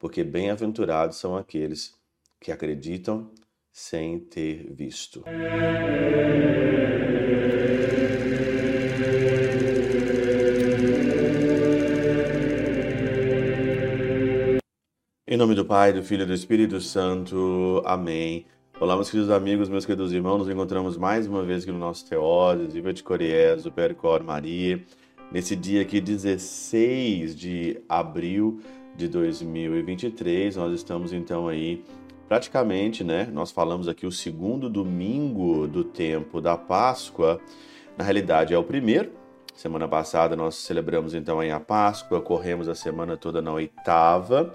porque bem-aventurados são aqueles que acreditam sem ter visto. Em nome do Pai, do Filho e do Espírito Santo. Amém. Olá, meus queridos amigos, meus queridos irmãos, nos encontramos mais uma vez aqui no nosso Teoses, Viva de Coriés, do Percor Maria, nesse dia aqui, 16 de abril de 2023. Nós estamos então aí praticamente, né? Nós falamos aqui o segundo domingo do tempo da Páscoa. Na realidade é o primeiro. Semana passada nós celebramos então aí a Páscoa, corremos a semana toda na oitava.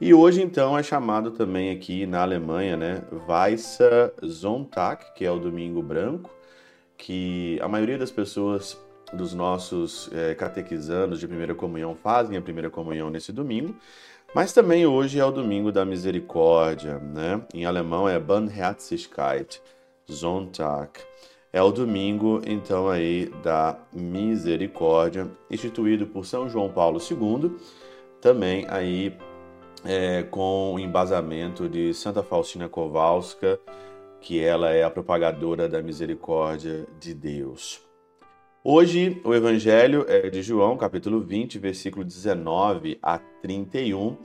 E hoje, então, é chamado também aqui na Alemanha, né, Weissa Sonntag, que é o Domingo Branco, que a maioria das pessoas dos nossos é, catequizandos de primeira comunhão fazem a primeira comunhão nesse domingo, mas também hoje é o Domingo da Misericórdia, né? Em alemão é Barmherzigkeit, Sonntag. É o domingo, então, aí da misericórdia, instituído por São João Paulo II, também aí é, com o embasamento de Santa Faustina Kowalska, que ela é a propagadora da misericórdia de Deus. Hoje o evangelho é de João, capítulo 20, versículo 19 a 31,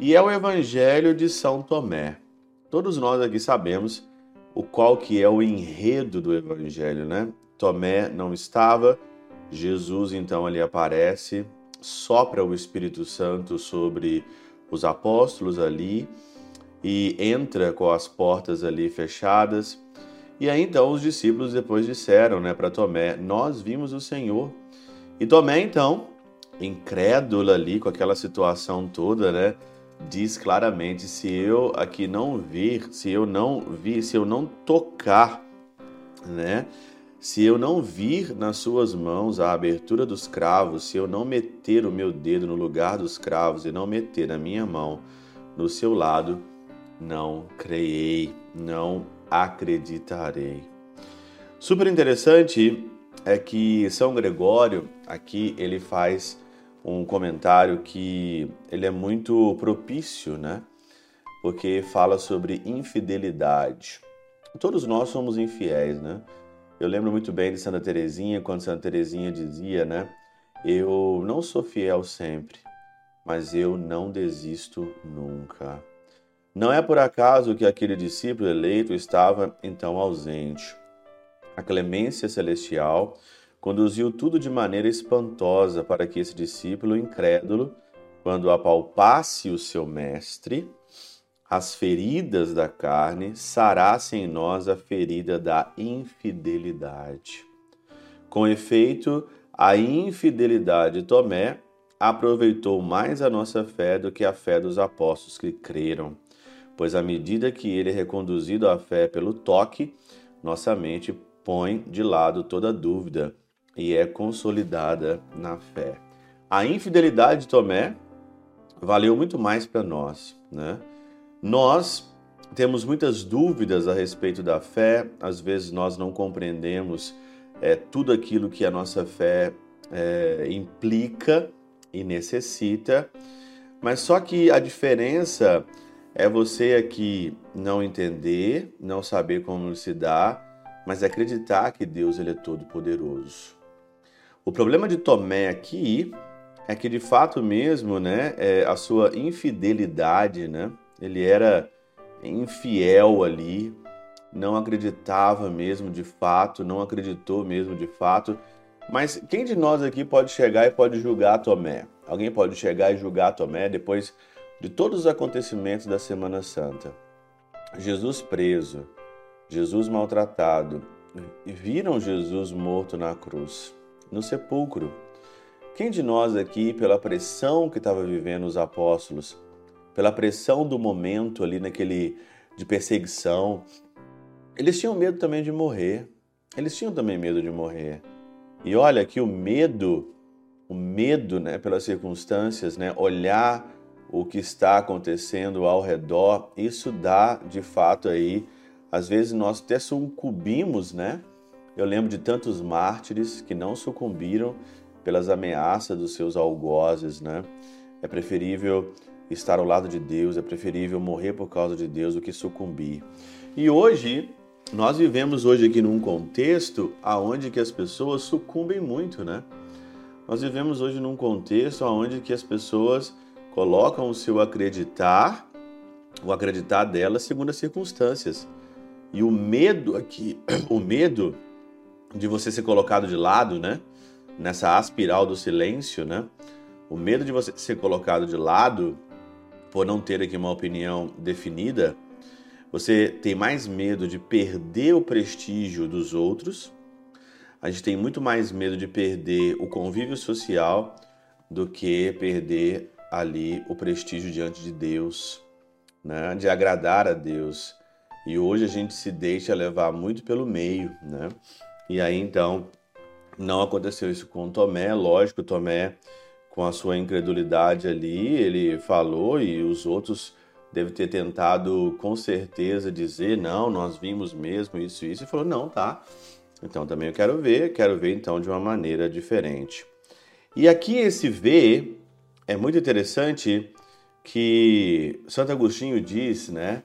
e é o evangelho de São Tomé. Todos nós aqui sabemos o qual que é o enredo do evangelho, né? Tomé não estava, Jesus então ali aparece, sopra o Espírito Santo sobre os apóstolos ali e entra com as portas ali fechadas. E aí então os discípulos depois disseram, né, para Tomé: "Nós vimos o Senhor". E Tomé então, incrédulo ali com aquela situação toda, né, diz claramente: "Se eu aqui não vir, se eu não vir, se eu não tocar, né, se eu não vir nas suas mãos a abertura dos cravos, se eu não meter o meu dedo no lugar dos cravos e não meter a minha mão no seu lado, não creei, não acreditarei. Super interessante é que São Gregório aqui ele faz um comentário que ele é muito propício, né? Porque fala sobre infidelidade. Todos nós somos infiéis, né? Eu lembro muito bem de Santa Teresinha, quando Santa Teresinha dizia, né? Eu não sou fiel sempre, mas eu não desisto nunca. Não é por acaso que aquele discípulo eleito estava então ausente. A clemência celestial conduziu tudo de maneira espantosa para que esse discípulo incrédulo, quando apalpasse o seu mestre, as feridas da carne, sarasse em nós a ferida da infidelidade. Com efeito, a infidelidade de Tomé aproveitou mais a nossa fé do que a fé dos apóstolos que creram, pois à medida que ele é reconduzido à fé pelo toque, nossa mente põe de lado toda dúvida e é consolidada na fé. A infidelidade de Tomé valeu muito mais para nós, né? Nós temos muitas dúvidas a respeito da fé, às vezes nós não compreendemos é, tudo aquilo que a nossa fé é, implica e necessita, mas só que a diferença é você aqui não entender, não saber como se dá, mas acreditar que Deus ele é todo poderoso. O problema de Tomé aqui é que de fato mesmo, né, é a sua infidelidade, né, ele era infiel ali, não acreditava mesmo de fato, não acreditou mesmo de fato. Mas quem de nós aqui pode chegar e pode julgar Tomé? Alguém pode chegar e julgar Tomé depois de todos os acontecimentos da Semana Santa? Jesus preso, Jesus maltratado, viram Jesus morto na cruz, no sepulcro. Quem de nós aqui, pela pressão que estava vivendo os apóstolos, pela pressão do momento ali naquele de perseguição. Eles tinham medo também de morrer. Eles tinham também medo de morrer. E olha que o medo, o medo, né, pelas circunstâncias, né, olhar o que está acontecendo ao redor, isso dá de fato aí, às vezes nós até sucumbimos, né? Eu lembro de tantos mártires que não sucumbiram pelas ameaças dos seus algozes, né? É preferível estar ao lado de Deus, é preferível morrer por causa de Deus do que sucumbir. E hoje, nós vivemos hoje aqui num contexto aonde que as pessoas sucumbem muito, né? Nós vivemos hoje num contexto onde que as pessoas colocam o seu acreditar, o acreditar delas segundo as circunstâncias. E o medo aqui, o medo de você ser colocado de lado, né? Nessa aspiral do silêncio, né? O medo de você ser colocado de lado por não ter aqui uma opinião definida, você tem mais medo de perder o prestígio dos outros. A gente tem muito mais medo de perder o convívio social do que perder ali o prestígio diante de Deus, né? De agradar a Deus. E hoje a gente se deixa levar muito pelo meio, né? E aí então não aconteceu isso com Tomé, lógico, Tomé com a sua incredulidade ali, ele falou e os outros devem ter tentado com certeza dizer, não, nós vimos mesmo isso e isso, e falou, não, tá. Então também eu quero ver, quero ver então de uma maneira diferente. E aqui esse ver é muito interessante que Santo Agostinho diz, né?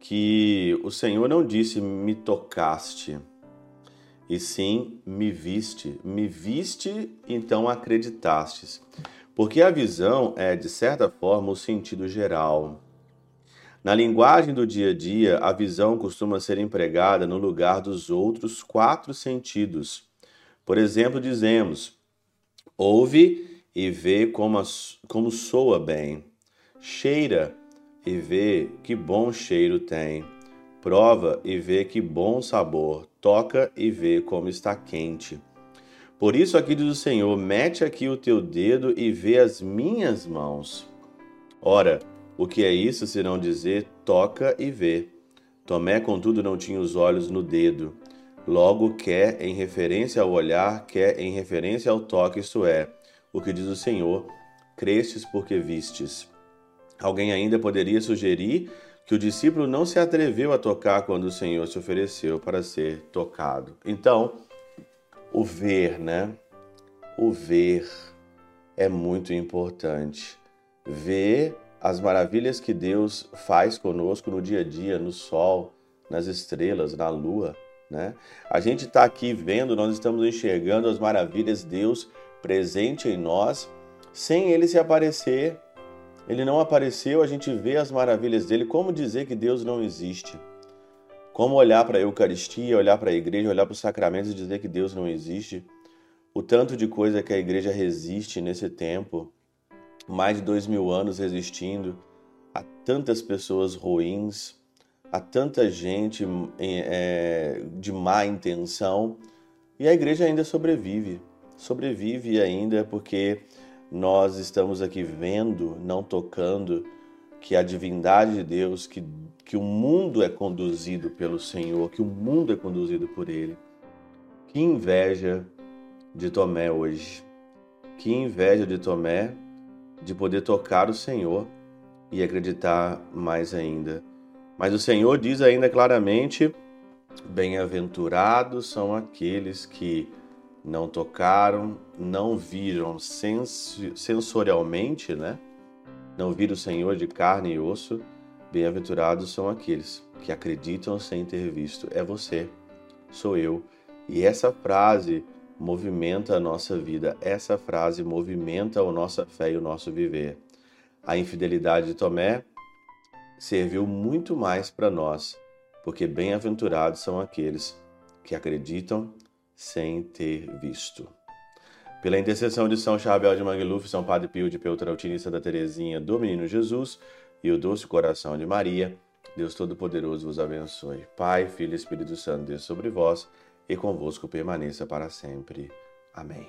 que o Senhor não disse me tocaste, e sim me viste. Me viste, então acreditastes. Porque a visão é, de certa forma, o sentido geral. Na linguagem do dia a dia, a visão costuma ser empregada no lugar dos outros quatro sentidos. Por exemplo, dizemos: ouve e vê como, como soa bem, cheira e vê que bom cheiro tem. Prova e vê que bom sabor. Toca e vê como está quente. Por isso aqui diz o Senhor: mete aqui o teu dedo e vê as minhas mãos. Ora, o que é isso se não dizer toca e vê? Tomé, contudo, não tinha os olhos no dedo. Logo, quer em referência ao olhar, quer em referência ao toque, isto é, o que diz o Senhor: crestes porque vistes. Alguém ainda poderia sugerir que o discípulo não se atreveu a tocar quando o Senhor se ofereceu para ser tocado. Então, o ver, né? O ver é muito importante. Ver as maravilhas que Deus faz conosco no dia a dia, no sol, nas estrelas, na lua, né? A gente está aqui vendo, nós estamos enxergando as maravilhas de Deus presente em nós, sem ele se aparecer ele não apareceu, a gente vê as maravilhas dele. Como dizer que Deus não existe? Como olhar para a Eucaristia, olhar para a igreja, olhar para os sacramentos e dizer que Deus não existe? O tanto de coisa que a igreja resiste nesse tempo, mais de dois mil anos resistindo, a tantas pessoas ruins, a tanta gente é, de má intenção, e a igreja ainda sobrevive. Sobrevive ainda porque nós estamos aqui vendo, não tocando, que a divindade de Deus, que, que o mundo é conduzido pelo Senhor, que o mundo é conduzido por Ele. Que inveja de Tomé hoje. Que inveja de Tomé de poder tocar o Senhor e acreditar mais ainda. Mas o Senhor diz ainda claramente: bem-aventurados são aqueles que não tocaram, não viram sensorialmente, né? Não viram o Senhor de carne e osso. Bem-aventurados são aqueles que acreditam sem ter visto. É você, sou eu. E essa frase movimenta a nossa vida, essa frase movimenta a nossa fé e o nosso viver. A infidelidade de Tomé serviu muito mais para nós, porque bem-aventurados são aqueles que acreditam sem ter visto. Pela intercessão de São Chabel de Mangluf, São Padre Pio de Peltrautina e Santa Teresinha do Menino Jesus e o doce coração de Maria, Deus Todo-Poderoso vos abençoe. Pai, Filho e Espírito Santo, Deus sobre vós e convosco permaneça para sempre. Amém.